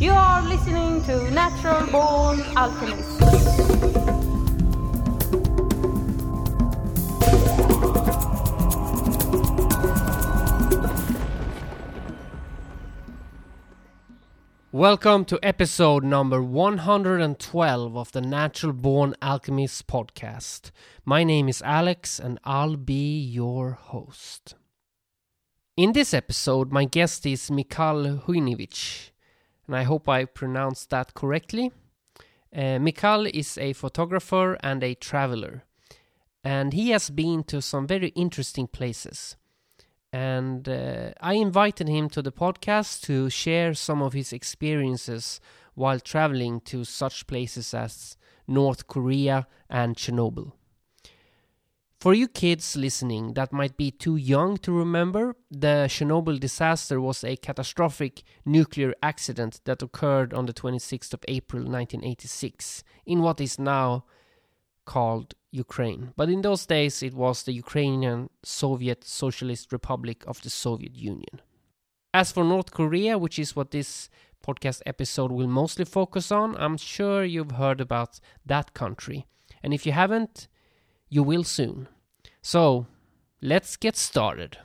You are listening to Natural Born Alchemist. Welcome to episode number 112 of the Natural Born Alchemist podcast. My name is Alex and I'll be your host. In this episode, my guest is Michal Huniewicz, and I hope I pronounced that correctly. Uh, Michal is a photographer and a traveler, and he has been to some very interesting places and uh, I invited him to the podcast to share some of his experiences while traveling to such places as North Korea and Chernobyl. For you kids listening that might be too young to remember, the Chernobyl disaster was a catastrophic nuclear accident that occurred on the 26th of April 1986 in what is now called Ukraine. But in those days, it was the Ukrainian Soviet Socialist Republic of the Soviet Union. As for North Korea, which is what this podcast episode will mostly focus on, I'm sure you've heard about that country. And if you haven't, you will soon. So, let's get started.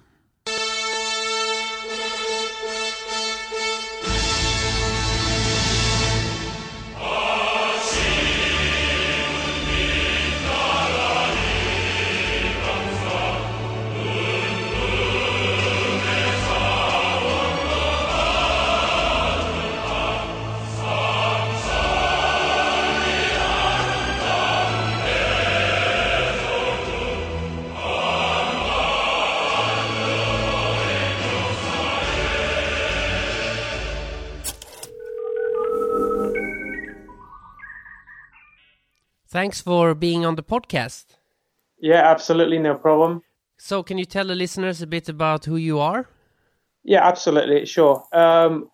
Thanks for being on the podcast. Yeah, absolutely, no problem. So, can you tell the listeners a bit about who you are? Yeah, absolutely, sure. Um,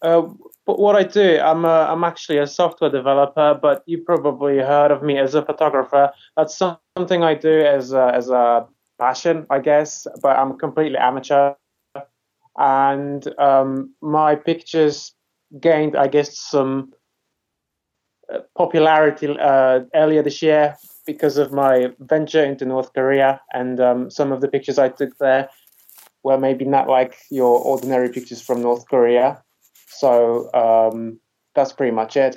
uh, but what I do, I'm a, I'm actually a software developer, but you probably heard of me as a photographer. That's something I do as a, as a passion, I guess. But I'm completely amateur, and um, my pictures gained, I guess, some popularity uh, earlier this year because of my venture into North Korea and um, some of the pictures I took there were maybe not like your ordinary pictures from North Korea. So um, that's pretty much it.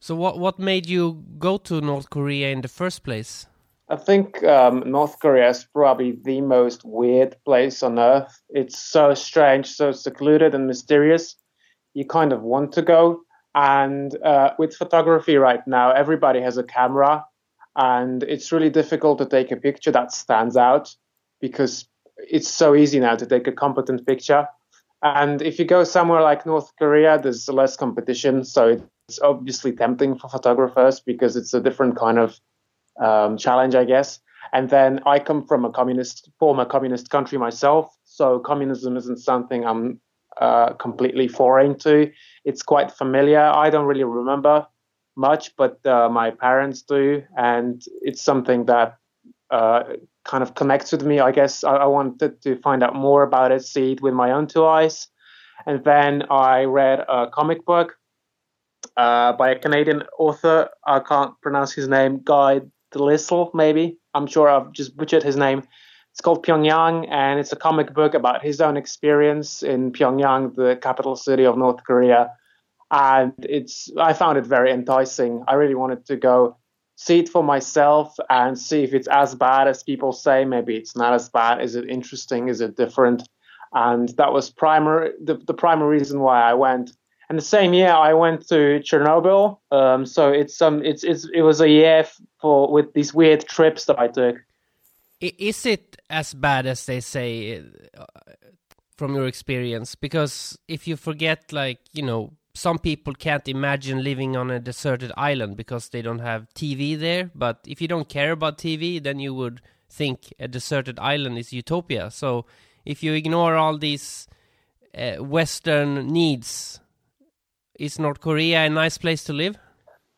So what what made you go to North Korea in the first place? I think um, North Korea is probably the most weird place on earth. It's so strange, so secluded and mysterious. You kind of want to go, and uh, with photography right now, everybody has a camera, and it's really difficult to take a picture that stands out because it's so easy now to take a competent picture. And if you go somewhere like North Korea, there's less competition, so it's obviously tempting for photographers because it's a different kind of um, challenge, I guess. And then I come from a communist, former communist country myself, so communism isn't something I'm uh, completely foreign to. It's quite familiar. I don't really remember much, but uh, my parents do, and it's something that uh, kind of connects with me. I guess I, I, wanted to find out more about it, see it with my own two eyes, and then I read a comic book uh, by a Canadian author. I can't pronounce his name. Guy Delisle, maybe. I'm sure I've just butchered his name. It's called Pyongyang, and it's a comic book about his own experience in Pyongyang, the capital city of North Korea. And it's I found it very enticing. I really wanted to go see it for myself and see if it's as bad as people say. Maybe it's not as bad. Is it interesting? Is it different? And that was primary the, the primary reason why I went. And the same year I went to Chernobyl. Um, so it's um it's, it's it was a year for with these weird trips that I took. Is it as bad as they say uh, from your experience? Because if you forget, like, you know, some people can't imagine living on a deserted island because they don't have TV there. But if you don't care about TV, then you would think a deserted island is utopia. So if you ignore all these uh, Western needs, is North Korea a nice place to live?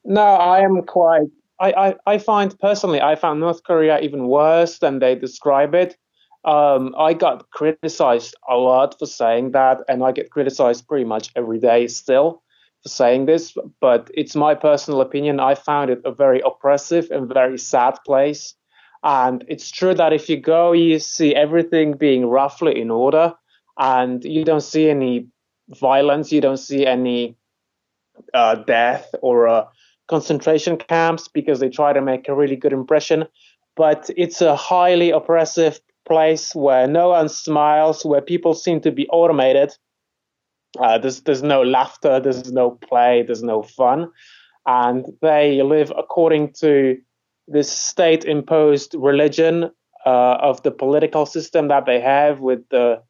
No, I am quite I, I, I find personally, I found North Korea even worse than they describe it. Um, I got criticized a lot for saying that, and I get criticized pretty much every day still for saying this, but it's my personal opinion. I found it a very oppressive and very sad place. And it's true that if you go, you see everything being roughly in order and you don't see any violence, you don't see any uh, death or uh, concentration camps because they try to make a really good impression. But it's a highly oppressive place where no one smiles, where people seem to be automated. Uh, there's there's no laughter, there's no play, there's no fun, and they live according to this state-imposed religion uh, of the political system that they have with the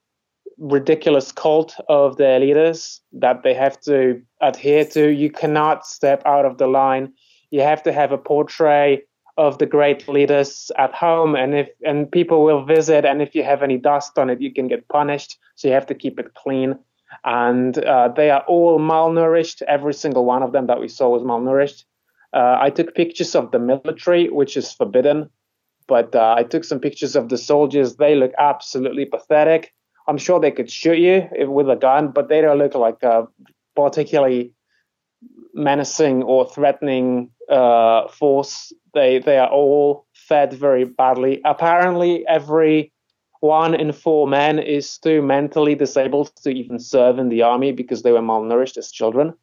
ridiculous cult of their leaders that they have to adhere to. You cannot step out of the line. You have to have a portrait of the great leaders at home, and if and people will visit, and if you have any dust on it, you can get punished. So you have to keep it clean. And uh, they are all malnourished. Every single one of them that we saw was malnourished. Uh, I took pictures of the military, which is forbidden, but uh, I took some pictures of the soldiers. They look absolutely pathetic. I'm sure they could shoot you with a gun, but they don't look like a particularly menacing or threatening uh, force. They they are all fed very badly. Apparently, every one in four men is too mentally disabled to even serve in the army because they were malnourished as children.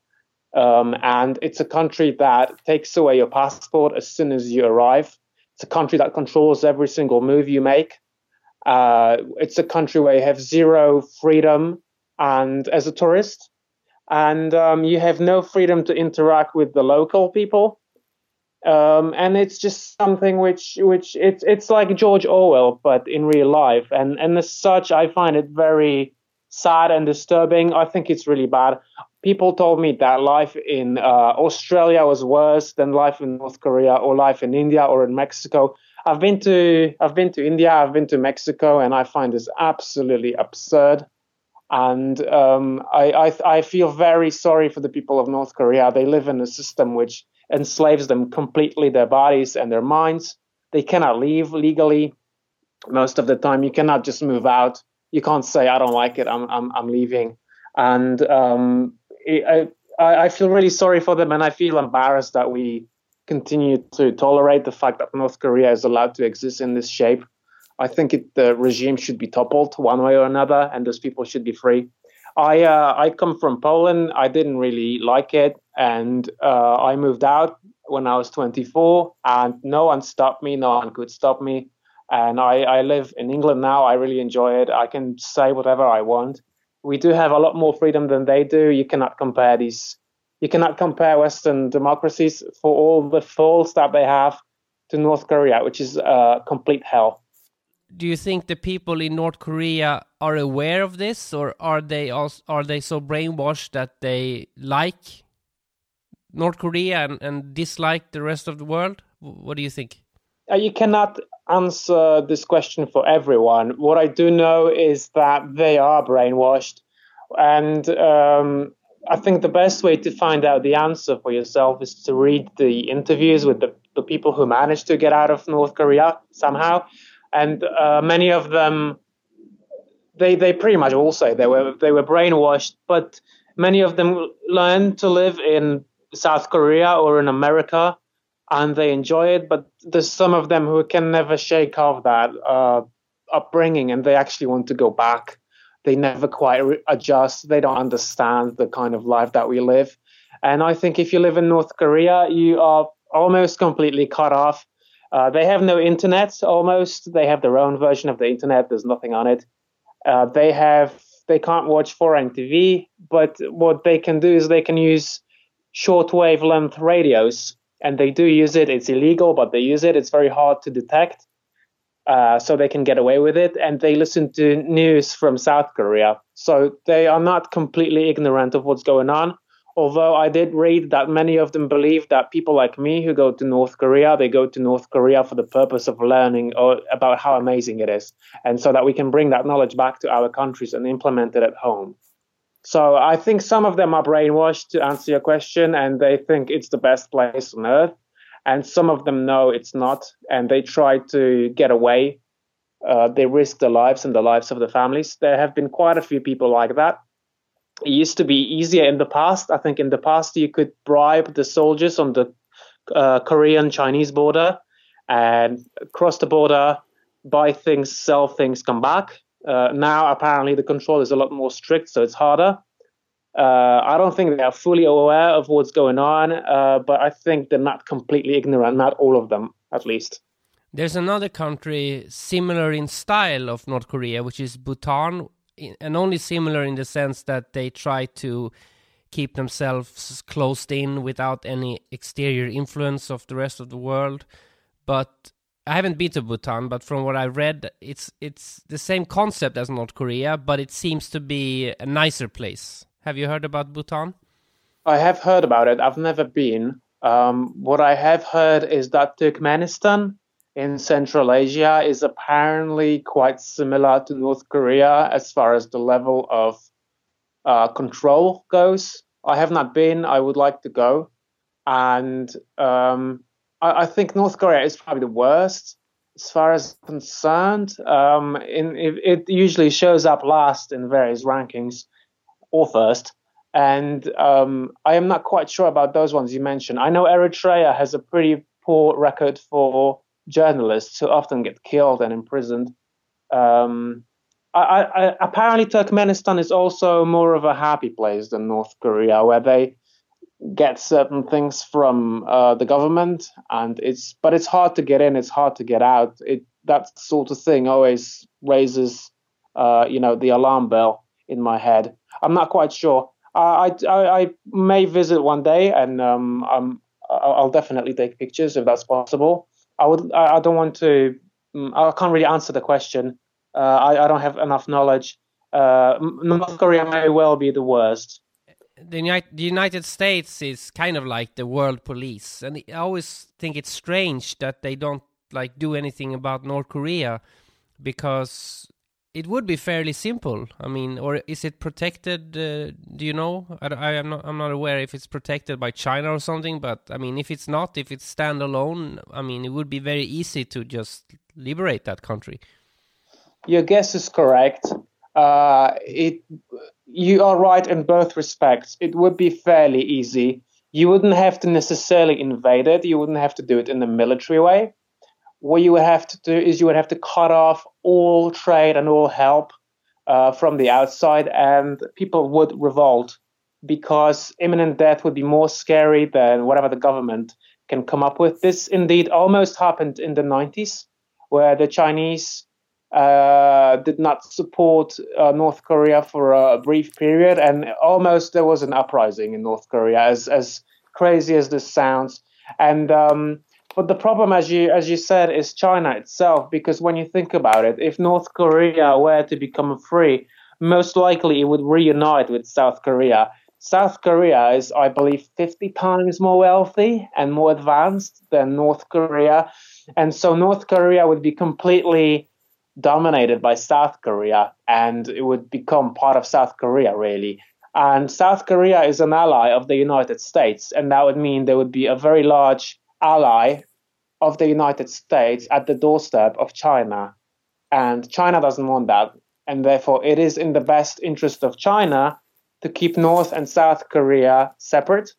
Um, and it's a country that takes away your passport as soon as you arrive. It's a country that controls every single move you make. Uh, it's a country where you have zero freedom and as a tourist, and um, you have no freedom to interact with the local people. Um, and it's just something which which it's it's like George Orwell, but in real life. And and as such, I find it very sad and disturbing. I think it's really bad. People told me that life in uh, Australia was worse than life in North Korea or life in India or in Mexico. I've been to I've been to India, I've been to Mexico, and I find this absolutely absurd. And um, I, I I feel very sorry for the people of North Korea. They live in a system which enslaves them completely, their bodies and their minds. They cannot leave legally most of the time. You cannot just move out. You can't say I don't like it. I'm I'm I'm leaving. And um, I I feel really sorry for them, and I feel embarrassed that we continue to tolerate the fact that North Korea is allowed to exist in this shape. I think it, the regime should be toppled one way or another, and those people should be free. I uh, I come from Poland. I didn't really like it, and uh, I moved out when I was 24, and no one stopped me. No one could stop me. And I, I live in England now. I really enjoy it. I can say whatever I want. We do have a lot more freedom than they do. You cannot compare these you cannot compare Western democracies for all the faults that they have to North Korea, which is uh, complete hell. Do you think the people in North Korea are aware of this, or are they also, are they so brainwashed that they like North Korea and, and dislike the rest of the world? What do you think? Uh, you cannot answer this question for everyone. What I do know is that they are brainwashed, and um, I think the best way to find out the answer for yourself is to read the interviews with the, the people who managed to get out of North Korea somehow. And uh, many of them, they, they pretty much all say they were, they were brainwashed, but many of them learned to live in South Korea or in America and they enjoy it. But there's some of them who can never shake off that uh, upbringing and they actually want to go back they never quite adjust. They don't understand the kind of life that we live. And I think if you live in North Korea, you are almost completely cut off. Uh, they have no internet almost. They have their own version of the internet. There's nothing on it. Uh, they have they can't watch foreign TV, but what they can do is they can use short wavelength radios, and they do use it. It's illegal, but they use it. It's very hard to detect. Uh, so they can get away with it. And they listen to news from South Korea. So they are not completely ignorant of what's going on. Although I did read that many of them believe that people like me who go to North Korea, they go to North Korea for the purpose of learning or about how amazing it is. And so that we can bring that knowledge back to our countries and implement it at home. So I think some of them are brainwashed to answer your question and they think it's the best place on earth and some of them know it's not, and they try to get away. Uh, they risk their lives and the lives of the families. There have been quite a few people like that. it used to be easier in the past. I think in the past you could bribe the soldiers on the uh, Korean Chinese border and cross the border, buy things, sell things, come back. Uh, now apparently the control is a lot more strict, so it's harder. Uh, I don't think they are fully aware of what's going on, uh, but I think they're not completely ignorant, not all of them, at least. There's another country similar in style of North Korea, which is Bhutan, and only similar in the sense that they try to keep themselves closed in without any exterior influence of the rest of the world. But I haven't been to Bhutan, but from what I read, it's it's the same concept as North Korea, but it seems to be a nicer place. Have you heard about Bhutan? I have heard about it. I've never been. Um, what I have heard is that Turkmenistan in Central Asia is apparently quite similar to North Korea as far as the level of uh, control goes. I have not been. I would like to go, and um, I, I, think North Korea is probably the worst as far as concerned. Um, in, it, it, usually shows up last in various rankings, or first. And um, I am not quite sure about those ones you mentioned. I know Eritrea has a pretty poor record for journalists who often get killed and imprisoned. Um, I, I, apparently, Turkmenistan is also more of a happy place than North Korea, where they get certain things from uh, the government, and it's but it's hard to get in, it's hard to get out. It that sort of thing always raises, uh, you know, the alarm bell in my head. I'm not quite sure. I I, I may visit one day, and um, I'm, I'll definitely take pictures if that's possible. I would. I, I don't want to. Mm, I can't really answer the question uh, I, I, don't have enough knowledge. Uh, North Korea may well be the worst. The United, the United States is kind of like the world police, and I always think it's strange that they don't like do anything about North Korea because it would be fairly simple. I mean, or is it protected? Uh, do you know? I, I, am not. I'm not aware if it's protected by China or something. But I mean, if it's not, if it's standalone, I mean, it would be very easy to just liberate that country. Your guess is correct. Uh, it, you are right in both respects. It would be fairly easy. You wouldn't have to necessarily invade it. You wouldn't have to do it in a military way. What you would have to do is you would have to cut off all trade and all help uh, from the outside, and people would revolt because imminent death would be more scary than whatever the government can come up with. This indeed almost happened in the 90s, where the Chinese uh, did not support uh, North Korea for a brief period, and almost there was an uprising in North Korea, as as crazy as this sounds. And um, but the problem, as you as you said, is China itself, because when you think about it, if North Korea were to become free, most likely it would reunite with South Korea. South Korea is, I believe, 50 times more wealthy and more advanced than North Korea. And so North Korea would be completely dominated by South Korea and it would become part of South Korea, really. And South Korea is an ally of the United States, and that would mean there would be a very large ally of the United States at the doorstep of China. And China doesn't want that. And therefore, it is in the best interest of China to keep North and South Korea separate.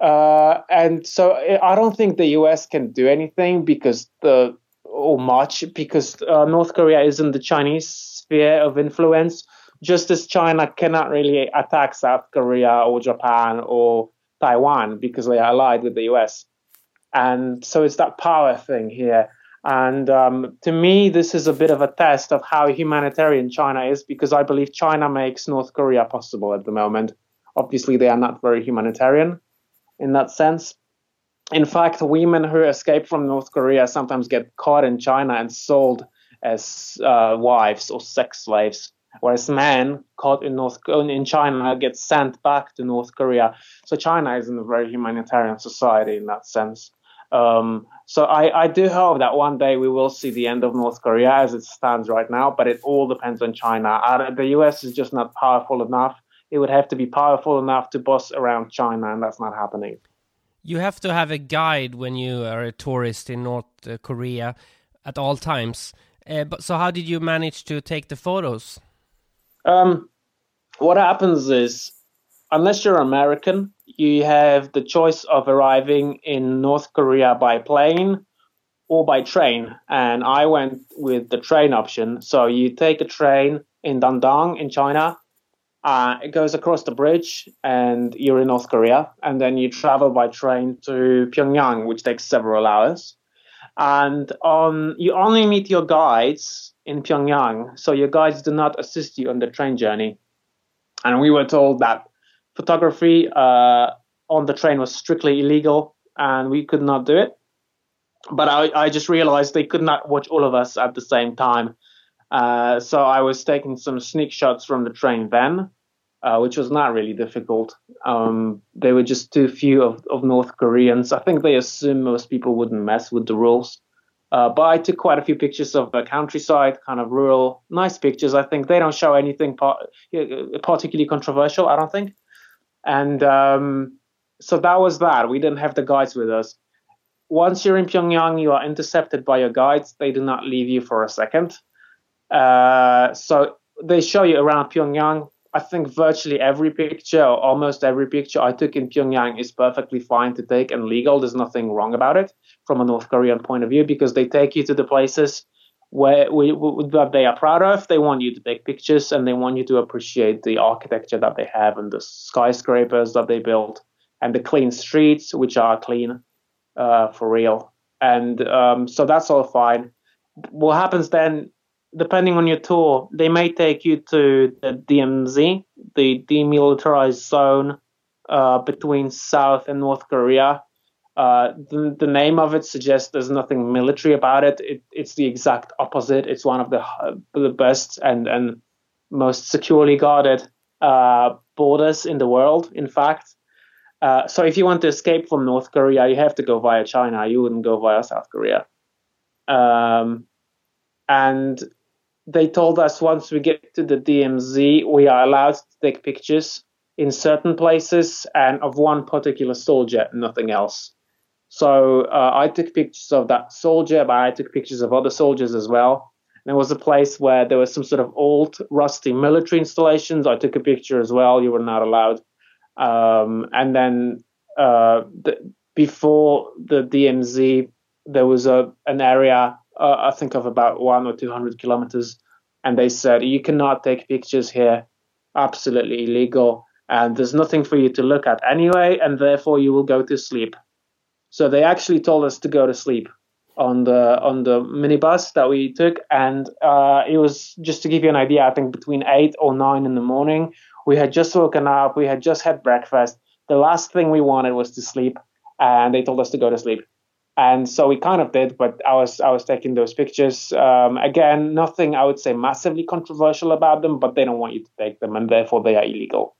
Uh, and so I don't think the US can do anything because the or much because uh, North Korea is in the Chinese sphere of influence, just as China cannot really attack South Korea or Japan or Taiwan because they are allied with the US. And so it's that power thing here. And um, to me, this is a bit of a test of how humanitarian China is because I believe China makes North Korea possible at the moment. Obviously, they are not very humanitarian in that sense in fact, women who escape from North Korea sometimes get caught in China and sold as uh, wives or sex slaves, whereas men caught in North in China get sent back to North Korea. So China isn't a very humanitarian society in that sense. Um, so I, I do hope that one day we will see the end of North Korea as it stands right now, but it all depends on China. Uh, the US is just not powerful enough. It would have to be powerful enough to boss around China, and that's not happening. You have to have a guide when you are a tourist in North uh, Korea at all times. Uh, but so, how did you manage to take the photos? Um, what happens is, unless you're American, you have the choice of arriving in North Korea by plane or by train. And I went with the train option. So you take a train in Dandong in China. Uh, it goes across the bridge and you're in North Korea. And then you travel by train to Pyongyang, which takes several hours. And on, you only meet your guides in Pyongyang. So your guides do not assist you on the train journey. And we were told that photography uh, on the train was strictly illegal and we could not do it. But I, I just realized they could not watch all of us at the same time. Uh, so I was taking some sneak shots from the train then, uh, which was not really difficult. Um, there were just too few of, of North Koreans. I think they assume most people wouldn't mess with the rules. Uh, but I took quite a few pictures of the countryside, kind of rural, nice pictures. I think they don't show anything part, particularly controversial, I don't think. And um, so that was that. We didn't have the guides with us. Once you're in Pyongyang, you are intercepted by your guides. They do not leave you for a second. Uh, so they show you around Pyongyang. I think virtually every picture, or almost every picture I took in Pyongyang is perfectly fine to take and legal. There's nothing wrong about it from a North Korean point of view because they take you to the places where that they are proud of. They want you to take pictures and they want you to appreciate the architecture that they have and the skyscrapers that they built and the clean streets, which are clean uh, for real. And um, so that's all fine. What happens then depending on your tour, they may take you to the DMZ, the demilitarized zone uh, between South and North Korea. Uh, the, the, name of it suggests there's nothing military about it. it. It's the exact opposite. It's one of the the best and and most securely guarded uh, borders in the world. In fact, uh, so if you want to escape from North Korea, you have to go via China. You wouldn't go via South Korea. Um, and they told us once we get to the DMZ, we are allowed to take pictures in certain places and of one particular soldier, nothing else. So uh, I took pictures of that soldier, but I took pictures of other soldiers as well. There was a place where there was some sort of old, rusty military installations. I took a picture as well. You were not allowed. Um, and then uh, the, before the DMZ, there was a an area uh, I think of about one or two hundred kilometers, and they said you cannot take pictures here, absolutely illegal, and there's nothing for you to look at anyway, and therefore you will go to sleep. So they actually told us to go to sleep on the on the minibus that we took, and uh, it was just to give you an idea. I think between eight or nine in the morning, we had just woken up, we had just had breakfast. The last thing we wanted was to sleep, and they told us to go to sleep and so we kind of did but i was i was taking those pictures um, again nothing i would say massively controversial about them but they don't want you to take them and therefore they are illegal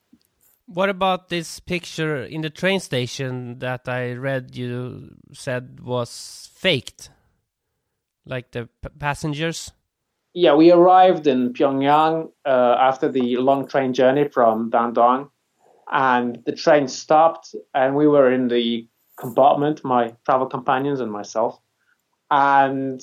what about this picture in the train station that i read you said was faked like the passengers yeah we arrived in pyongyang uh, after the long train journey from dandong and the train stopped and we were in the compartment, my travel companions and myself, and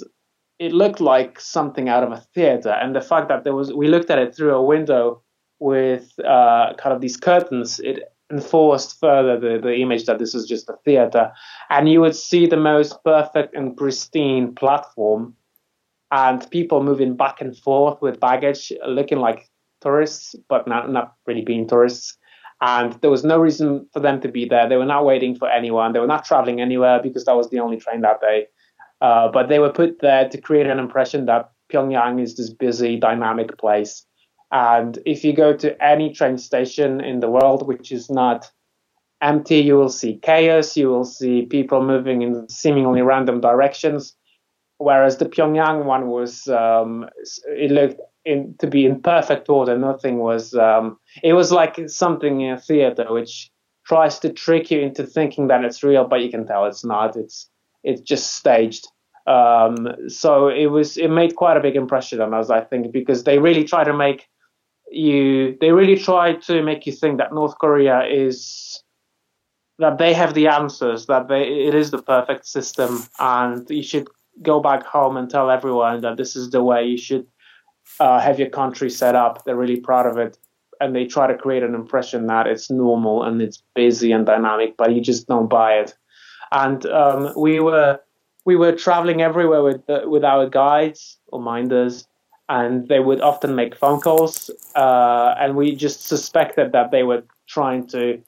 it looked like something out of a theater. And the fact that there was, we looked at it through a window with uh, kind of these curtains, it enforced further the, the image that this is just a theater. And you would see the most perfect and pristine platform and people moving back and forth with baggage, looking like tourists, but not, not really being tourists and there was no reason for them to be there. They were not waiting for anyone. They were not traveling anywhere because that was the only train that day. Uh, but they were put there to create an impression that Pyongyang is this busy, dynamic place. And if you go to any train station in the world which is not empty, you will see chaos. You will see people moving in seemingly random directions. Whereas the Pyongyang one was, um, it looked in, to be in perfect order. Nothing was. Um, it was like something in a theater which tries to trick you into thinking that it's real, but you can tell it's not. It's it's just staged. Um, so it was. It made quite a big impression on us, I think, because they really try to make you. They really try to make you think that North Korea is that they have the answers, that they it is the perfect system, and you should go back home and tell everyone that this is the way you should uh, have your country set up. They're really proud of it. and they try to create an impression that it's normal and it's busy and dynamic, but you just don't buy it. And um, we were we were traveling everywhere with with our guides or minders, and they would often make phone calls, uh, and we just suspected that they were trying to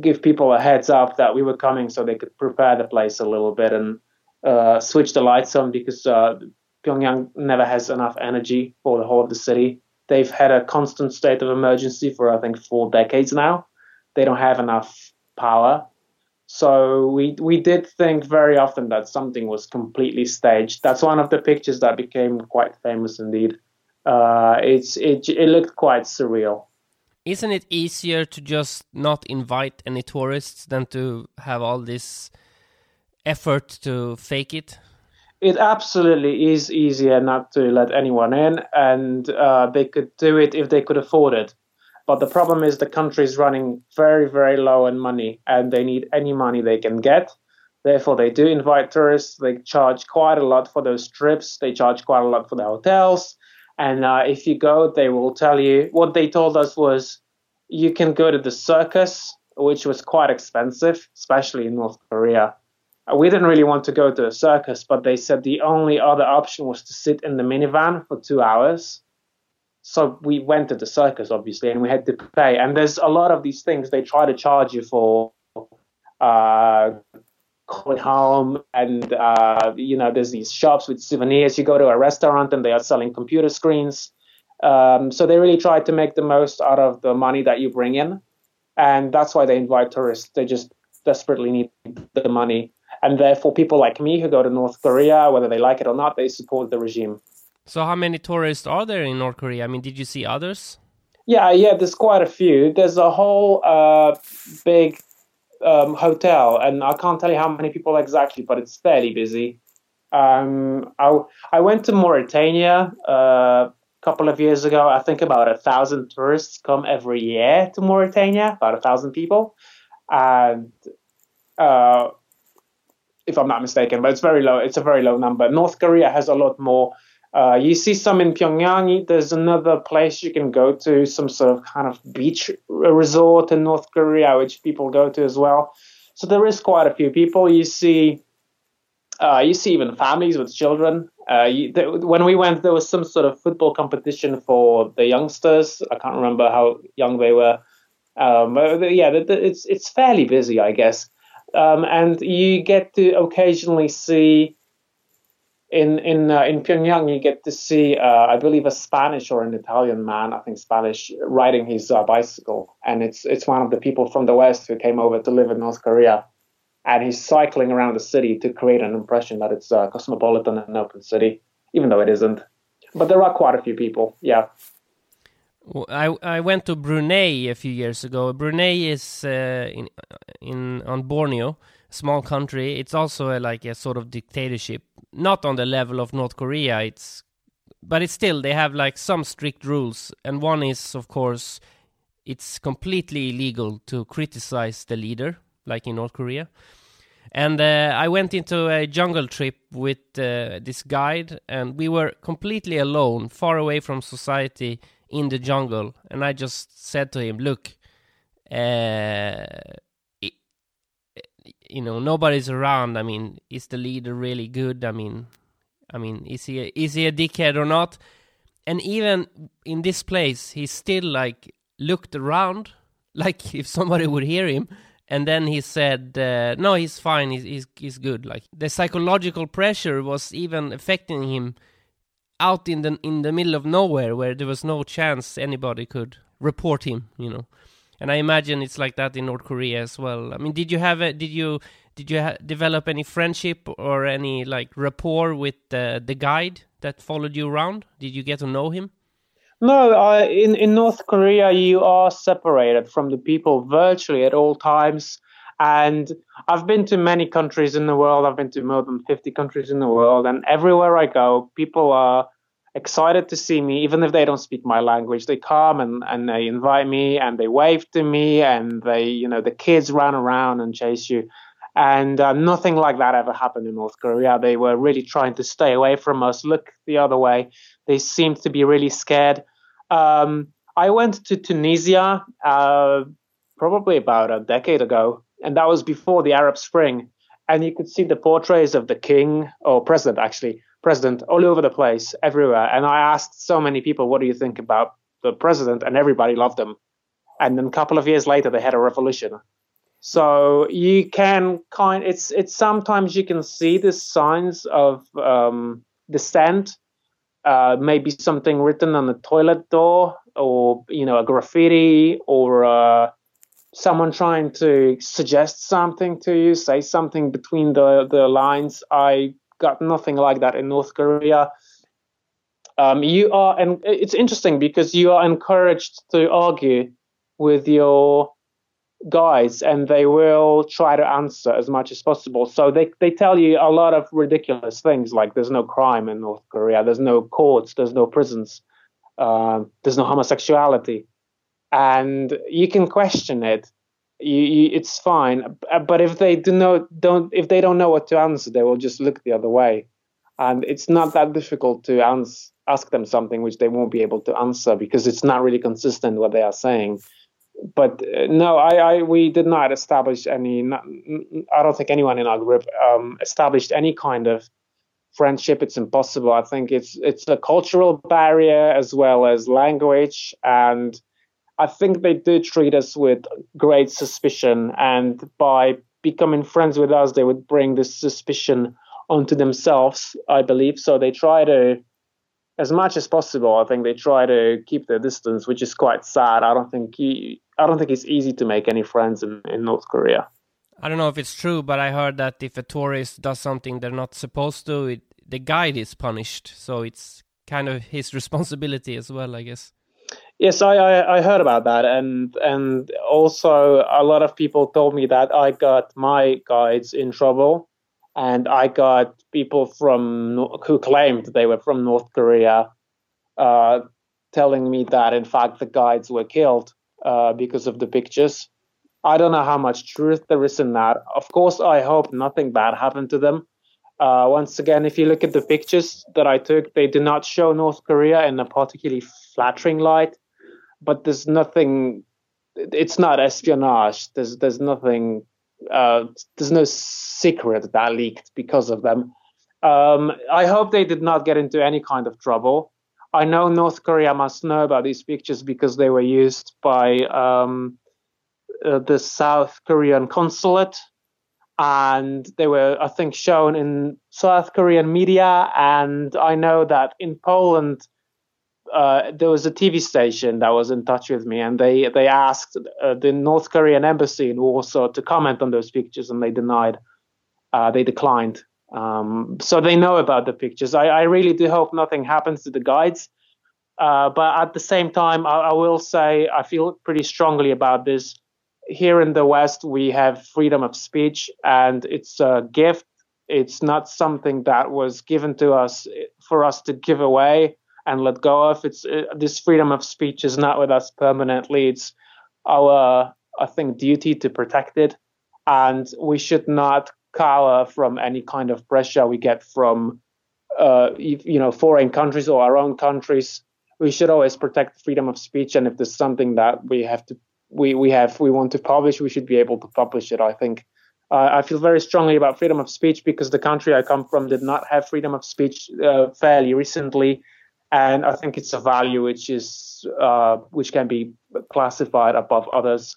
give people a heads up that we were coming so they could prepare the place a little bit and uh, switch the lights on because uh, Pyongyang never has enough energy for the whole of the city. They've had a constant state of emergency for I think four decades now. They don't have enough power. So we we did think very often that something was completely staged. That's one of the pictures that became quite famous indeed. Uh, it's it it looked quite surreal. Isn't it easier to just not invite any tourists than to have all this effort to fake it? It absolutely is easier not to let anyone in, and uh, they could do it if they could afford it. But the problem is the country is running very, very low on money, and they need any money they can get. Therefore, they do invite tourists. They charge quite a lot for those trips. They charge quite a lot for the hotels. And uh, if you go, they will tell you what they told us was you can go to the circus, which was quite expensive, especially in North Korea. Uh, we didn't really want to go to a circus, but they said the only other option was to sit in the minivan for two hours. So we went to the circus, obviously, and we had to pay. And there's a lot of these things they try to charge you for. Uh, calling home and uh, you know there's these shops with souvenirs. You go to a restaurant and they are selling computer screens. Um, so they really try to make the most out of the money that you bring in. And that's why they invite tourists. They just desperately need the money. And therefore people like me who go to north korea whether they like it or not they support the regime so how many tourists are there in north korea i mean did you see others yeah yeah there's quite a few there's a whole uh, big um, hotel, and I can't tell you how many people exactly, but it's fairly busy. Um, I, I went to Mauritania uh, a couple of years ago. I think about a thousand tourists come every year to Mauritania, about a thousand people, and uh, if I'm not mistaken, but it's very low. It's a very low number. North Korea has a lot more uh, you see some in Pyongyang. There's another place you can go to, some sort of kind of beach resort in North Korea, which people go to as well. So there is quite a few people. You see, uh, you see even families with children. Uh, you, when we went, there was some sort of football competition for the youngsters. I can't remember how young they were. Um, yeah, it's it's fairly busy, I guess. Um, and you get to occasionally see in in uh, in Pyongyang, you get to see, uh, I believe, a Spanish or an Italian man, I think Spanish, riding his uh, bicycle, and it's it's one of the people from the West who came over to live in North Korea, and he's cycling around the city to create an impression that it's a cosmopolitan and open city, even though it isn't. But there are quite a few people, yeah. I I went to Brunei a few years ago. Brunei is uh, in in on Borneo, a small country. It's also a, like a sort of dictatorship, not on the level of North Korea. It's but it's still they have like some strict rules, and one is of course it's completely illegal to criticize the leader, like in North Korea. And uh, I went into a jungle trip with uh, this guide, and we were completely alone, far away from society in the jungle. And I just said to him, "Look, uh, you know nobody's around. I mean, is the leader really good? I mean, I mean, is he a, is he a dickhead or not? And even in this place, he still like looked around, like if somebody would hear him. And then he said, uh, "No, he's fine. He's, he's he's good." Like the psychological pressure was even affecting him out in the in the middle of nowhere, where there was no chance anybody could report him. You know and I imagine it's like that in North Korea as well. I mean, did you have a, did you did you ha- develop any friendship or any like rapport with the the guide that followed you around? Did you get to know him? No, uh, in in North Korea you are separated from the people virtually at all times. And I've been to many countries in the world. I've been to more than 50 countries in the world, and everywhere I go, people are excited to see me, even if they don't speak my language. They come and, and they invite me and they wave to me and they, you know, the kids run around and chase you. And uh, nothing like that ever happened in North Korea. They were really trying to stay away from us, look the other way. They seemed to be really scared. Um, I went to Tunisia uh, probably about a decade ago, and that was before the Arab Spring. And you could see the portraits of the king or president, actually, president, all over the place, everywhere. And I asked so many people, "What do you think about the president?" And everybody loved him. And then a couple of years later, they had a revolution. So you can kind, it's it's sometimes you can see the signs of um, dissent. Uh, maybe something written on the toilet door or you know a graffiti or uh, someone trying to suggest something to you, say something between the the lines. I got nothing like that in North Korea. Um, you are, and it's interesting because you are encouraged to argue with your guides, and they will try to answer as much as possible. So they they tell you a lot of ridiculous things, like there's no crime in North Korea, there's no courts, there's no prisons uh, there's no homosexuality, and you can question it. You, you, it's fine, but if they do not don't if they don't know what to answer, they will just look the other way, and it's not that difficult to ans- ask them something which they won't be able to answer because it's not really consistent what they are saying. But uh, no, I, I, we did not establish any. Not, I don't think anyone in our group um, established any kind of friendship. It's impossible. I think it's it's a cultural barrier as well as language and i think they do treat us with great suspicion and by becoming friends with us they would bring this suspicion onto themselves i believe so they try to as much as possible i think they try to keep their distance which is quite sad i don't think he, i don't think it's easy to make any friends in, in north korea I don't know if it's true, but I heard that if a tourist does something they're not supposed to, it, the guide is punished. So it's kind of his responsibility as well, I guess. Yes, I, I, I, heard about that, and and also a lot of people told me that I got my guides in trouble, and I got people from who claimed they were from North Korea, uh, telling me that in fact the guides were killed uh, because of the pictures. I don't know how much truth there is in that. Of course, I hope nothing bad happened to them. Uh, once again, if you look at the pictures that I took, they do not show North Korea in a particularly flattering light. But there's nothing. It's not espionage. There's there's nothing. Uh, there's no secret that leaked because of them. Um, I hope they did not get into any kind of trouble. I know North Korea must know about these pictures because they were used by um, uh, the South Korean consulate, and they were, I think, shown in South Korean media. And I know that in Poland, uh, there was a TV station that was in touch with me, and they they asked uh, the North Korean embassy in Warsaw to comment on those pictures, and they denied, uh, they declined. Um, so they know about the pictures. I, I, really do hope nothing happens to the guides. Uh, but at the same time, I, I will say I feel pretty strongly about this here in the West, we have freedom of speech, and it's a gift. It's not something that was given to us for us to give away and let go of. It's uh, this freedom of speech is not with us permanently. It's our, I think, duty to protect it, and we should not cower from any kind of pressure we get from, uh, you know, foreign countries or our own countries. We should always protect freedom of speech, and if there's something that we have to we we have we want to publish, we should be able to publish it. I think. Uh, I feel very strongly about freedom of speech because the country I come from did not have freedom of speech uh, fairly recently, and I think it's a value which is uh, which can be classified above others.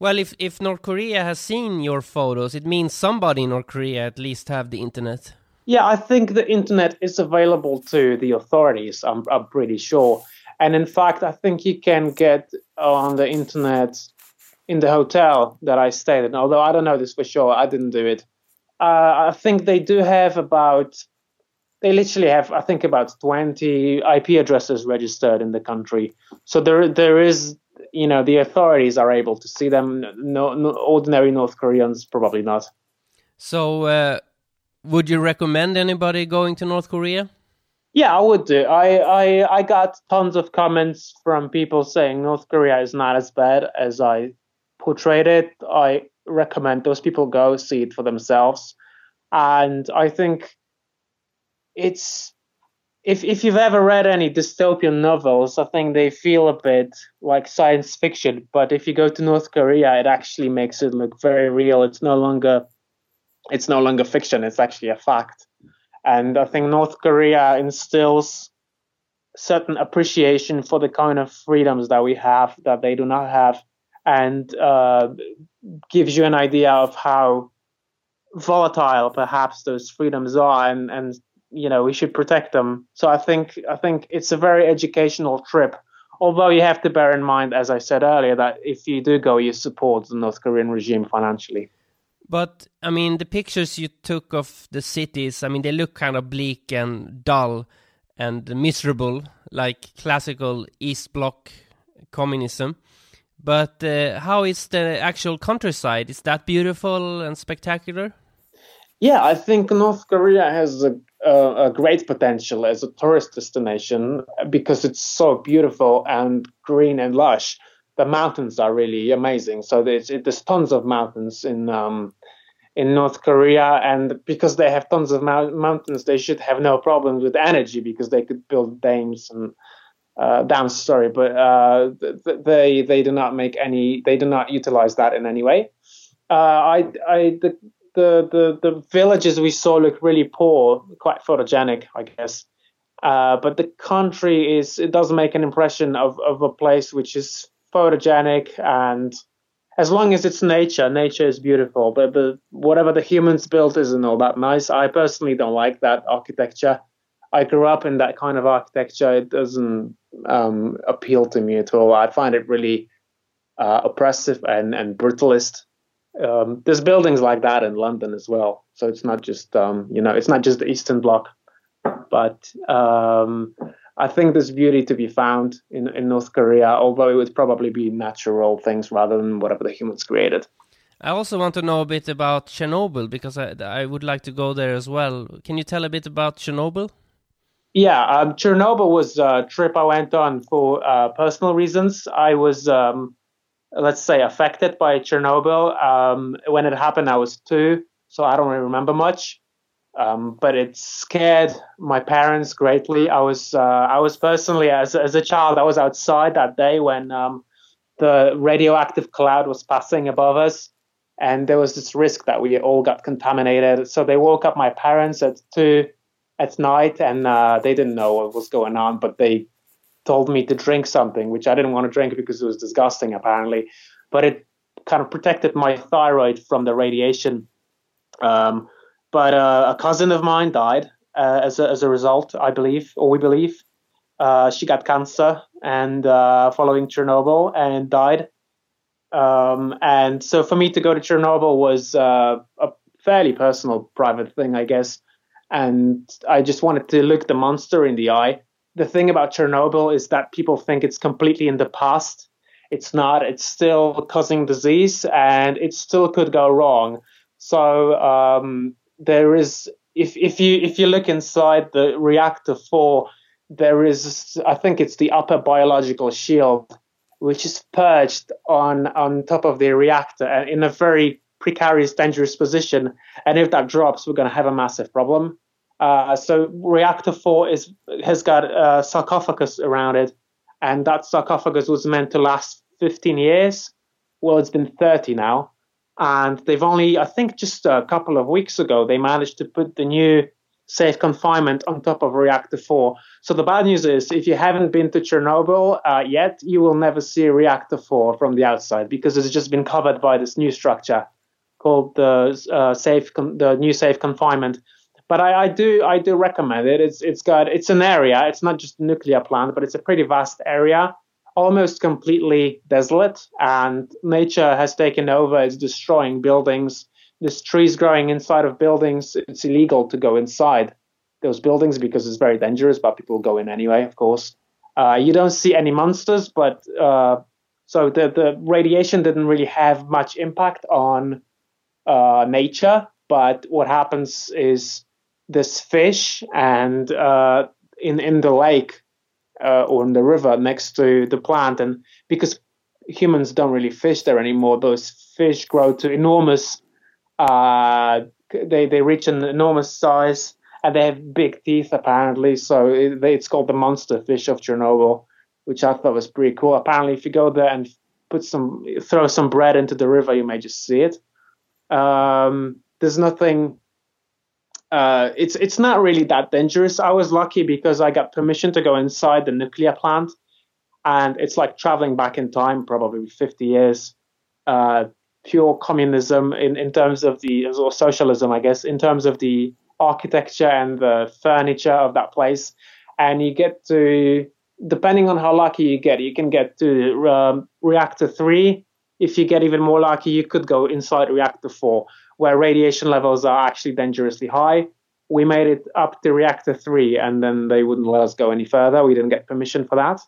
Well, if if North Korea has seen your photos, it means somebody in North Korea at least have the internet. Yeah, I think the internet is available to the authorities. I'm, I'm pretty sure. And in fact, I think you can get on the internet in the hotel that I stayed in. Although I don't know this for sure, I didn't do it. Uh, I think they do have about, they literally have, I think, about 20 IP addresses registered in the country. So there, there is, you know, the authorities are able to see them. No, no ordinary North Koreans probably not. So, uh, would you recommend anybody going to North Korea? Yeah, I would do. I, I I got tons of comments from people saying North Korea is not as bad as I portrayed it. I recommend those people go see it for themselves, and I think it's if if you've ever read any dystopian novels, I think they feel a bit like science fiction. But if you go to North Korea, it actually makes it look very real. It's no longer it's no longer fiction. It's actually a fact. And I think North Korea instills certain appreciation for the kind of freedoms that we have that they do not have, and uh, gives you an idea of how volatile perhaps those freedoms are, and and you know we should protect them. So I think I think it's a very educational trip. Although you have to bear in mind, as I said earlier, that if you do go, you support the North Korean regime financially. But I mean, the pictures you took of the cities, I mean, they look kind of bleak and dull and miserable, like classical East Bloc communism. But uh, how is the actual countryside? Is that beautiful and spectacular? Yeah, I think North Korea has a, a, a, great potential as a tourist destination because it's so beautiful and green and lush. The mountains are really amazing. So there's, there's tons of mountains in um, in North Korea, and because they have tons of mountains, they should have no problems with energy because they could build dams and uh, dams. Sorry, but uh, they they do not make any. They do not utilize that in any way. Uh, I I the, the the the villages we saw look really poor, quite photogenic, I guess. Uh, but the country is it does make an impression of of a place which is photogenic and as long as it's nature, nature is beautiful. But, whatever the humans built isn't all that nice. I personally don't like that architecture. I grew up in that kind of architecture. It doesn't um, appeal to me at all. I find it really uh, oppressive and, and brutalist. Um, there's buildings like that in London as well. So it's not just um, you know it's not just the Eastern Bloc, but um, I think there's beauty to be found in, in North Korea, although it would probably be natural things rather than whatever the humans created. I also want to know a bit about Chernobyl because I, I would like to go there as well. Can you tell a bit about Chernobyl? Yeah, um, Chernobyl was a trip I went on for uh, personal reasons. I was, um, let's say, affected by Chernobyl. Um, when it happened, I was two, so I don't really remember much. Um, but it scared my parents greatly. I was uh, I was personally as as a child I was outside that day when um, the radioactive cloud was passing above us, and there was this risk that we all got contaminated. So they woke up my parents at two at night, and uh, they didn't know what was going on, but they told me to drink something, which I didn't want to drink because it was disgusting apparently, but it kind of protected my thyroid from the radiation. Um, but uh, a cousin of mine died uh, as, a, as a result, I believe, or we believe. Uh, she got cancer and uh, following Chernobyl and died. Um, and so for me to go to Chernobyl was uh, a fairly personal, private thing, I guess. And I just wanted to look the monster in the eye. The thing about Chernobyl is that people think it's completely in the past. It's not. It's still causing disease, and it still could go wrong. So um, there is if if you if you look inside the reactor four, there is I think it's the upper biological shield, which is perched on on top of the reactor and in a very precarious, dangerous position. And if that drops, we're going to have a massive problem. Uh, so reactor four is has got a sarcophagus around it, and that sarcophagus was meant to last 15 years. Well, it's been 30 now and they've only, I think, just a couple of weeks ago, they managed to put the new safe confinement on top of reactor 4. So the bad news is if you haven't been to Chernobyl uh, yet, you will never see reactor 4 from the outside because it's just been covered by this new structure called the uh, safe con- the new safe confinement. But I, I, do I do recommend it. It's it's got it's an area. It's not just a nuclear plant, but it's a pretty vast area almost completely desolate and nature has taken over. It's destroying buildings. There's trees growing inside of buildings. It's illegal to go inside those buildings because it's very dangerous, but people go in anyway, of course. Uh, you don't see any monsters, but uh, so the, the radiation didn't really have much impact on uh, nature. But what happens is this fish and uh, in in the lake uh, or in the river next to the plant. And because humans don't really fish there anymore, those fish grow to enormous. Uh, they they reach an enormous size, and they have big teeth apparently. So it, it's called the monster fish of Chernobyl, which I thought was pretty cool. Apparently, if you go there and put some throw some bread into the river, you may just see it. Um, there's nothing. Uh, it's it's not really that dangerous. I was lucky because I got permission to go inside the nuclear plant, and it's like traveling back in time, probably 50 years. Uh, pure communism in, in terms of the or socialism, I guess, in terms of the architecture and the furniture of that place. And you get to, depending on how lucky you get, you can get to um, reactor three. If you get even more lucky, you could go inside reactor four, where radiation levels are actually dangerously high. We made it up to reactor three, and then they wouldn't let us go any further. We didn't get permission for that.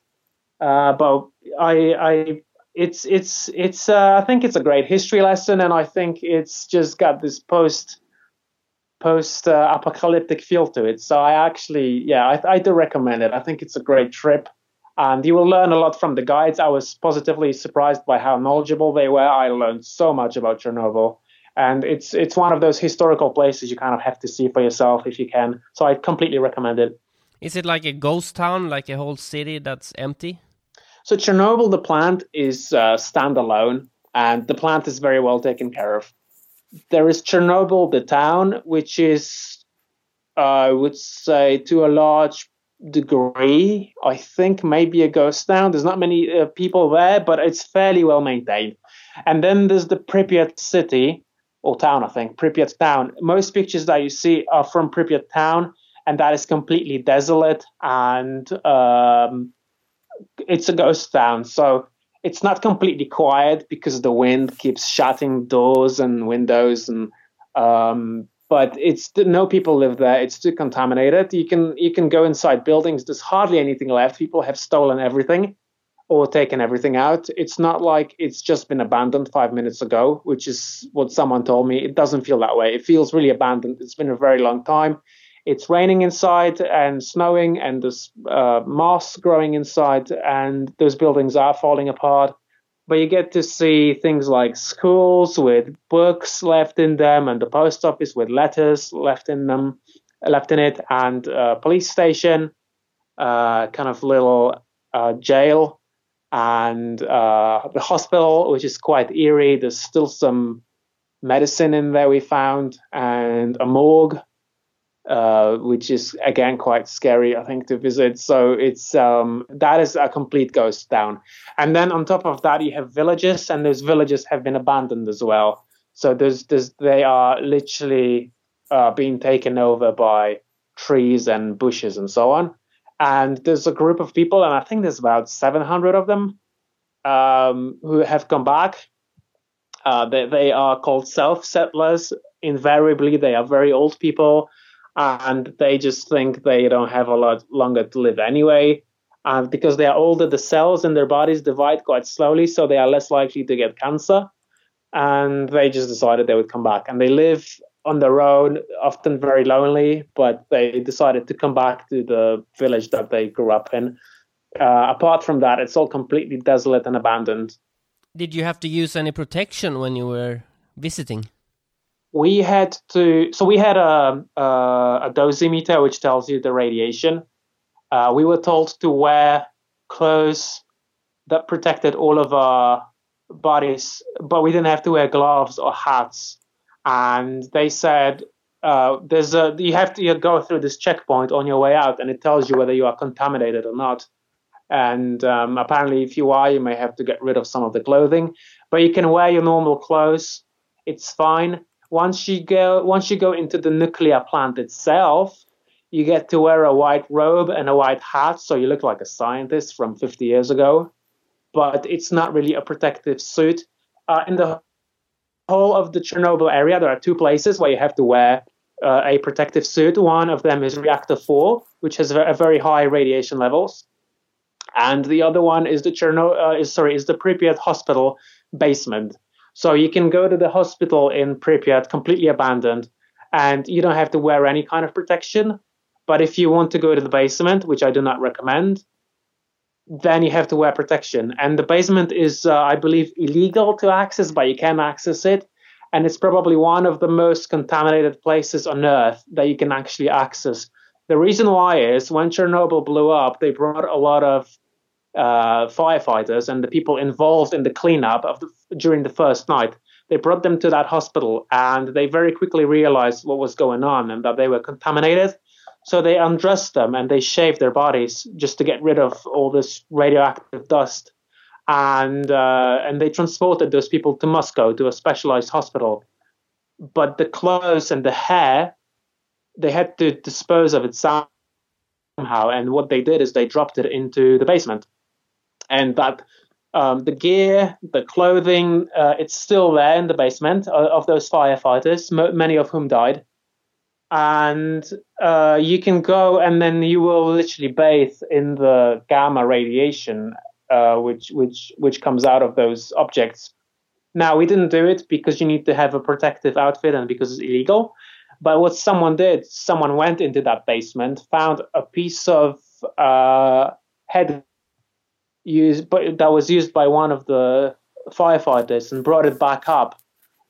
Uh, but I, I it's it's it's uh, I think it's a great history lesson, and I think it's just got this post post uh, apocalyptic feel to it. So I actually, yeah, I, I do recommend it. I think it's a great trip, and you will learn a lot from the guides. I was positively surprised by how knowledgeable they were. I learned so much about Chernobyl, and it's it's one of those historical places you kind of have to see for yourself if you can. So I completely recommend it. Is it like a ghost town, like a whole city that's empty? So Chernobyl, the plant is uh, standalone, and the plant is very well taken care of. There is Chernobyl, the town, which is, uh, I would say, to a large degree, I think maybe a ghost town. There's not many uh, people there, but it's fairly well maintained. And then there's the Pripyat city or town, I think, Pripyat town. Most pictures that you see are from Pripyat town, and that is completely desolate and um, it's a ghost town, so it's not completely quiet because the wind keeps shutting doors and windows and um, but it's no people live there. It's too contaminated. You can you can go inside buildings. There's hardly anything left. People have stolen everything or taken everything out. It's not like it's just been abandoned five minutes ago which is what someone told me. It doesn't feel that way. It feels really abandoned. It's been a very long time. It's raining inside and snowing and there's uh, moss growing inside and those buildings are falling apart. But you get to see things like schools with books left in them and the post office with letters left in them left in it and a police station uh, kind of little uh, jail and uh, the hospital which is quite eerie there's still some medicine in there we found and a morgue uh, which is again quite scary, I think, to visit. So it's um, that is a complete ghost town. And then on top of that, you have villages, and those villages have been abandoned as well. So there's, there's they are literally uh, being taken over by trees and bushes and so on. And there's a group of people, and I think there's about 700 of them um, who have come back. Uh, they, they are called self settlers. Invariably, they are very old people and they just think they don't have a lot longer to live anyway. And because they are older, the cells in their bodies divide quite slowly, so they are less likely to get cancer. And they just decided they would come back. And they live on their own, often very lonely, but they decided to come back to the village that they grew up in. Uh, apart from that, it's all completely desolate and abandoned. Did you have to use any protection when you were visiting? we had to so we had a, a, a dosimeter which tells you the radiation uh, we were told to wear clothes that protected all of our bodies but we didn't have to wear gloves or hats and they said uh, there's a you have to you go through this checkpoint on your way out and it tells you whether you are contaminated or not. And um, apparently if you are you may have to get rid of some of the clothing. But you can wear your normal clothes. It's fine. Once you go once you go into the nuclear plant itself, you get to wear a white robe and a white hat, so you look like a scientist from 50 years ago. But it's not really a protective suit. Uh, in the whole of the Chernobyl area, there are two places where you have to wear uh, a protective suit. One of them is reactor four, which has a very high radiation levels, and the other one is the Chernobyl. Uh, is sorry, is the Pripyat hospital basement. So you can go to the hospital in Pripyat completely abandoned and you don't have to wear any kind of protection. But if you want to go to the basement, which I do not recommend, then you have to wear protection. And the basement is, uh, I believe, illegal to access, but you can access it. and it's probably one of the most contaminated places on Earth that you can actually access. The reason why is when Chernobyl blew up, they brought a lot of uh, firefighters and the people involved in the cleanup of the, during the first night. They brought them to that hospital, and they very quickly realized what was going on and that they were contaminated. So they undressed them and they shaved their bodies just to get rid of all this radioactive dust. And uh, and they transported those people to Moscow to a specialized hospital. But the clothes and the hair, they had to dispose of it somehow. And what they did is they dropped it into the basement and that um, the gear, the clothing, uh, it's still there in the basement of, of those firefighters, m- many of whom died. And uh, you can go and then you will literally bathe in the gamma radiation, uh, which which which comes out of those objects. Now we didn't do it because you need to have a protective outfit and because it's illegal. But what someone did, someone went into that basement, found a piece of uh, head used, but that was used by one of the firefighters and brought it back up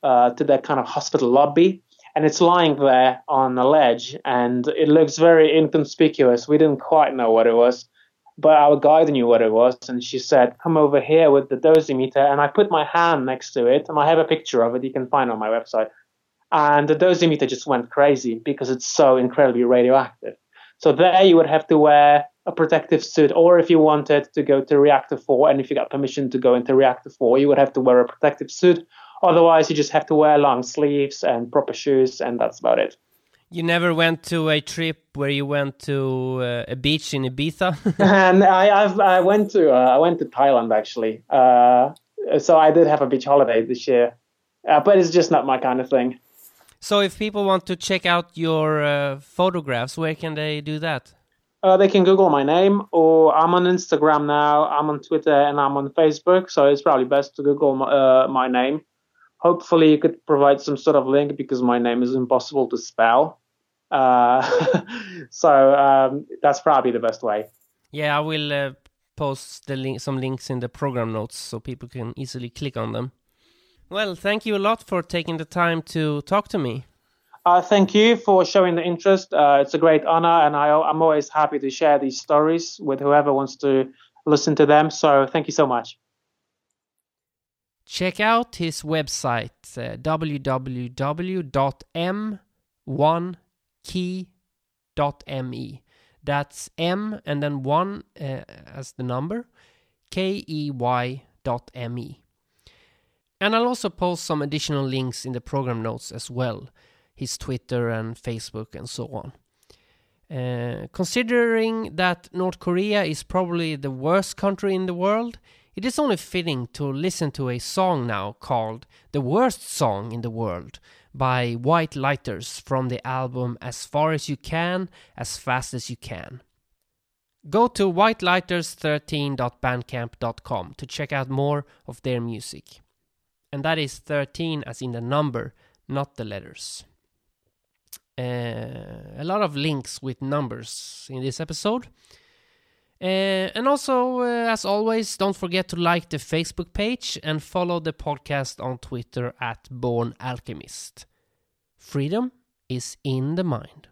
uh, to that kind of hospital lobby. And it's lying there on a ledge, and it looks very inconspicuous. We didn't quite know what it was, but our guide knew what it was, and she said, "Come over here with the dosimeter." And I put my hand next to it, and I have a picture of it. You can find on my website. And the dosimeter just went crazy because it's so incredibly radioactive. So there, you would have to wear a protective suit, or if you wanted to go to reactor four, and if you got permission to go into reactor four, you would have to wear a protective suit. Otherwise, you just have to wear long sleeves and proper shoes, and that's about it. You never went to a trip where you went to uh, a beach in Ibiza? and I, I've, I went to uh, I went to Thailand actually. Uh, so I did have a beach holiday this year, uh, but it's just not my kind of thing. So, if people want to check out your uh, photographs, where can they do that? Uh, they can Google my name, or I'm on Instagram now, I'm on Twitter, and I'm on Facebook. So it's probably best to Google my, uh, my name. Hopefully, you could provide some sort of link because my name is impossible to spell. Uh, so um, that's probably the best way. Yeah, I will uh, post the link, some links in the program notes so people can easily click on them. Well, thank you a lot for taking the time to talk to me. Uh, thank you for showing the interest. Uh, it's a great honor, and I, am always happy to share these stories with whoever wants to listen to them. So thank you so much. Check out his website, uh, www.m1key.me. That's M and then 1 uh, as the number, K E Y dot M E. And I'll also post some additional links in the program notes as well his Twitter and Facebook and so on. Uh, considering that North Korea is probably the worst country in the world, it is only fitting to listen to a song now called The Worst Song in the World by White Lighters from the album As Far As You Can, As Fast As You Can. Go to whitelighters13.bandcamp.com to check out more of their music. And that is 13 as in the number, not the letters. Uh, a lot of links with numbers in this episode. Uh, and also, uh, as always, don't forget to like the Facebook page and follow the podcast on Twitter at Born Alchemist. Freedom is in the mind.